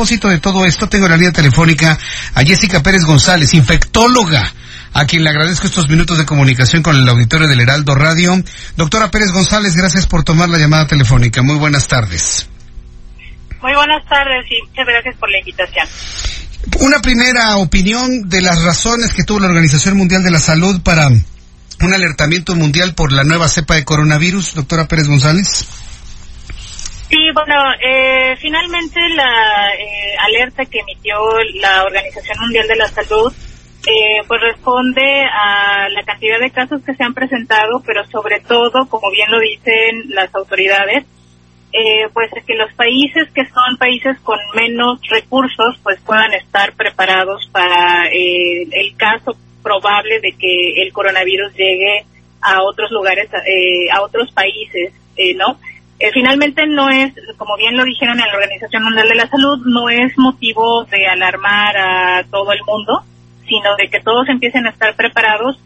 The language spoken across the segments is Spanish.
A propósito de todo esto, tengo en la línea telefónica a Jessica Pérez González, infectóloga, a quien le agradezco estos minutos de comunicación con el auditorio del Heraldo Radio. Doctora Pérez González, gracias por tomar la llamada telefónica. Muy buenas tardes. Muy buenas tardes y muchas gracias por la invitación. Una primera opinión de las razones que tuvo la Organización Mundial de la Salud para un alertamiento mundial por la nueva cepa de coronavirus, doctora Pérez González. Sí, bueno, eh, finalmente la eh, alerta que emitió la Organización Mundial de la Salud eh, pues responde a la cantidad de casos que se han presentado, pero sobre todo, como bien lo dicen las autoridades, eh, pues que los países que son países con menos recursos pues puedan estar preparados para eh, el caso probable de que el coronavirus llegue a otros lugares, a otros países, ¿no? Eh, finalmente no es, como bien lo dijeron en la Organización Mundial de la Salud, no es motivo de alarmar a todo el mundo, sino de que todos empiecen a estar preparados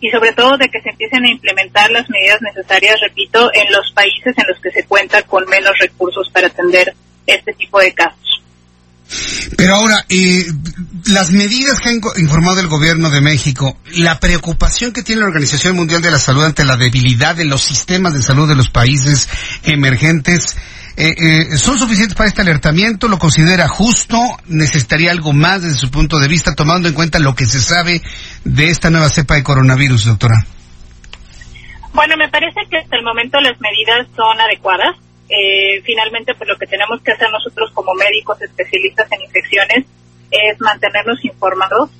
y sobre todo de que se empiecen a implementar las medidas necesarias, repito, en los países en los que se cuenta con menos recursos para atender este tipo de casos. Pero ahora, eh, las medidas que ha informado el gobierno de México, la preocupación que tiene la Organización Mundial de la Salud ante la debilidad de los sistemas de salud de los países emergentes, eh, eh, ¿son suficientes para este alertamiento? ¿Lo considera justo? ¿Necesitaría algo más desde su punto de vista, tomando en cuenta lo que se sabe de esta nueva cepa de coronavirus, doctora? Bueno, me parece que hasta el momento las medidas son adecuadas. Eh, finalmente, pues lo que tenemos que hacer nosotros como médicos especialistas en infecciones es mantenernos informados,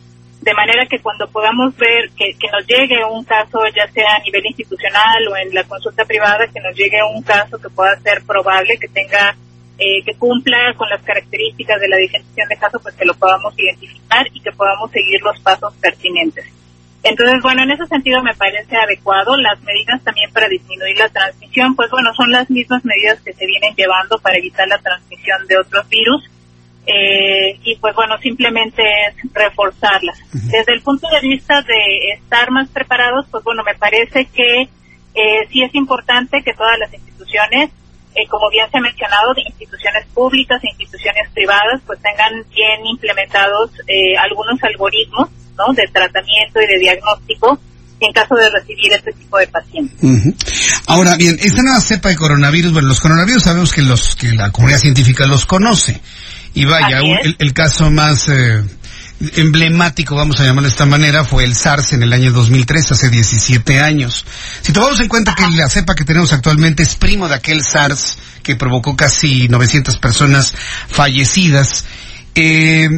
de manera que cuando podamos ver que, nos llegue un caso, ya sea a nivel institucional o en la consulta privada, que nos llegue un caso que pueda ser probable, que tenga, eh, que cumpla con las características de la definición de caso, pues que lo podamos identificar y que podamos seguir los pasos pertinentes. Entonces, bueno, en ese sentido me parece adecuado. Las medidas también para disminuir la transmisión, pues bueno, son las mismas medidas que se vienen llevando para evitar la transmisión de otros virus. Eh, y pues bueno, simplemente es reforzarlas. Desde el punto de vista de estar más preparados, pues bueno, me parece que eh, sí es importante que todas las instituciones, eh, como bien se ha mencionado, de instituciones públicas e instituciones privadas, pues tengan bien implementados eh, algunos algoritmos ¿no? de tratamiento y de diagnóstico en caso de recibir este tipo de pacientes. Ujú. Ahora bien, esta nueva cepa de coronavirus, bueno, los coronavirus sabemos que los que la comunidad científica los conoce. Y vaya, el, el caso más eh, emblemático, vamos a llamarlo de esta manera, fue el SARS en el año 2003, hace 17 años. Si tomamos en cuenta que la cepa que tenemos actualmente es primo de aquel SARS que provocó casi 900 personas fallecidas, eh,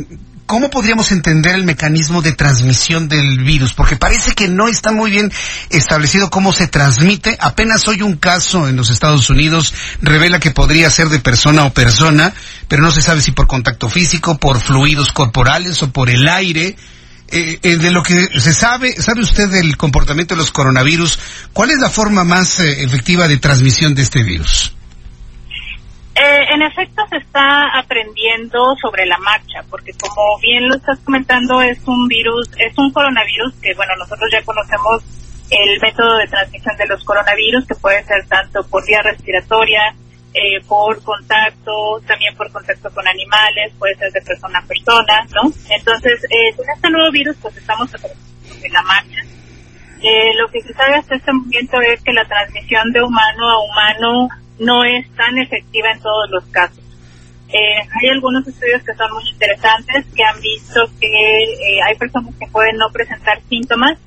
¿Cómo podríamos entender el mecanismo de transmisión del virus? Porque parece que no está muy bien establecido cómo se transmite. Apenas hoy un caso en los Estados Unidos revela que podría ser de persona o persona, pero no se sabe si por contacto físico, por fluidos corporales o por el aire. Eh, eh, de lo que se sabe, ¿sabe usted del comportamiento de los coronavirus? ¿Cuál es la forma más eh, efectiva de transmisión de este virus? Eh, en efecto, se está aprendiendo sobre la marcha, porque como bien lo estás comentando, es un virus, es un coronavirus que, bueno, nosotros ya conocemos el método de transmisión de los coronavirus, que puede ser tanto por vía respiratoria, eh, por contacto, también por contacto con animales, puede ser de persona a persona, ¿no? Entonces, eh, con este nuevo virus, pues estamos sobre la marcha. Eh, lo que se sabe hasta este momento es que la transmisión de humano a humano no es tan efectiva en todos los casos. Eh, hay algunos estudios que son muy interesantes que han visto que eh, hay personas que pueden no presentar síntomas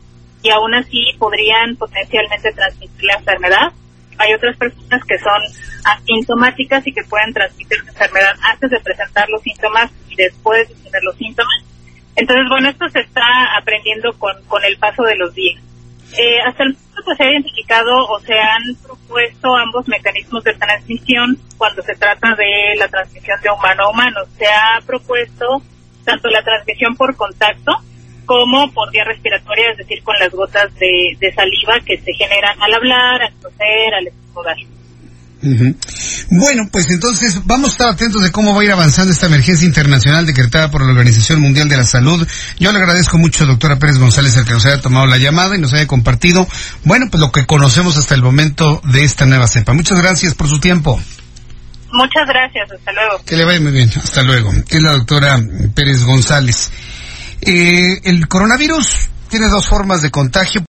y aún así podrían potencialmente transmitir la enfermedad. Hay otras personas que son asintomáticas y que pueden transmitir la enfermedad antes de presentar los síntomas y después de tener los síntomas. Entonces, bueno, esto se está aprendiendo con, con el paso de los días. Eh, hasta el momento pues se ha identificado o se han propuesto ambos mecanismos de transmisión cuando se trata de la transmisión de humano a humano. Se ha propuesto tanto la transmisión por contacto como por vía respiratoria, es decir, con las gotas de, de saliva que se generan al hablar, al toser, al estornudar. Bueno, pues entonces vamos a estar atentos de cómo va a ir avanzando esta emergencia internacional decretada por la Organización Mundial de la Salud. Yo le agradezco mucho, doctora Pérez González, el que nos haya tomado la llamada y nos haya compartido, bueno, pues lo que conocemos hasta el momento de esta nueva cepa. Muchas gracias por su tiempo. Muchas gracias, hasta luego. Que le vaya muy bien, hasta luego. Es la doctora Pérez González. Eh, el coronavirus tiene dos formas de contagio.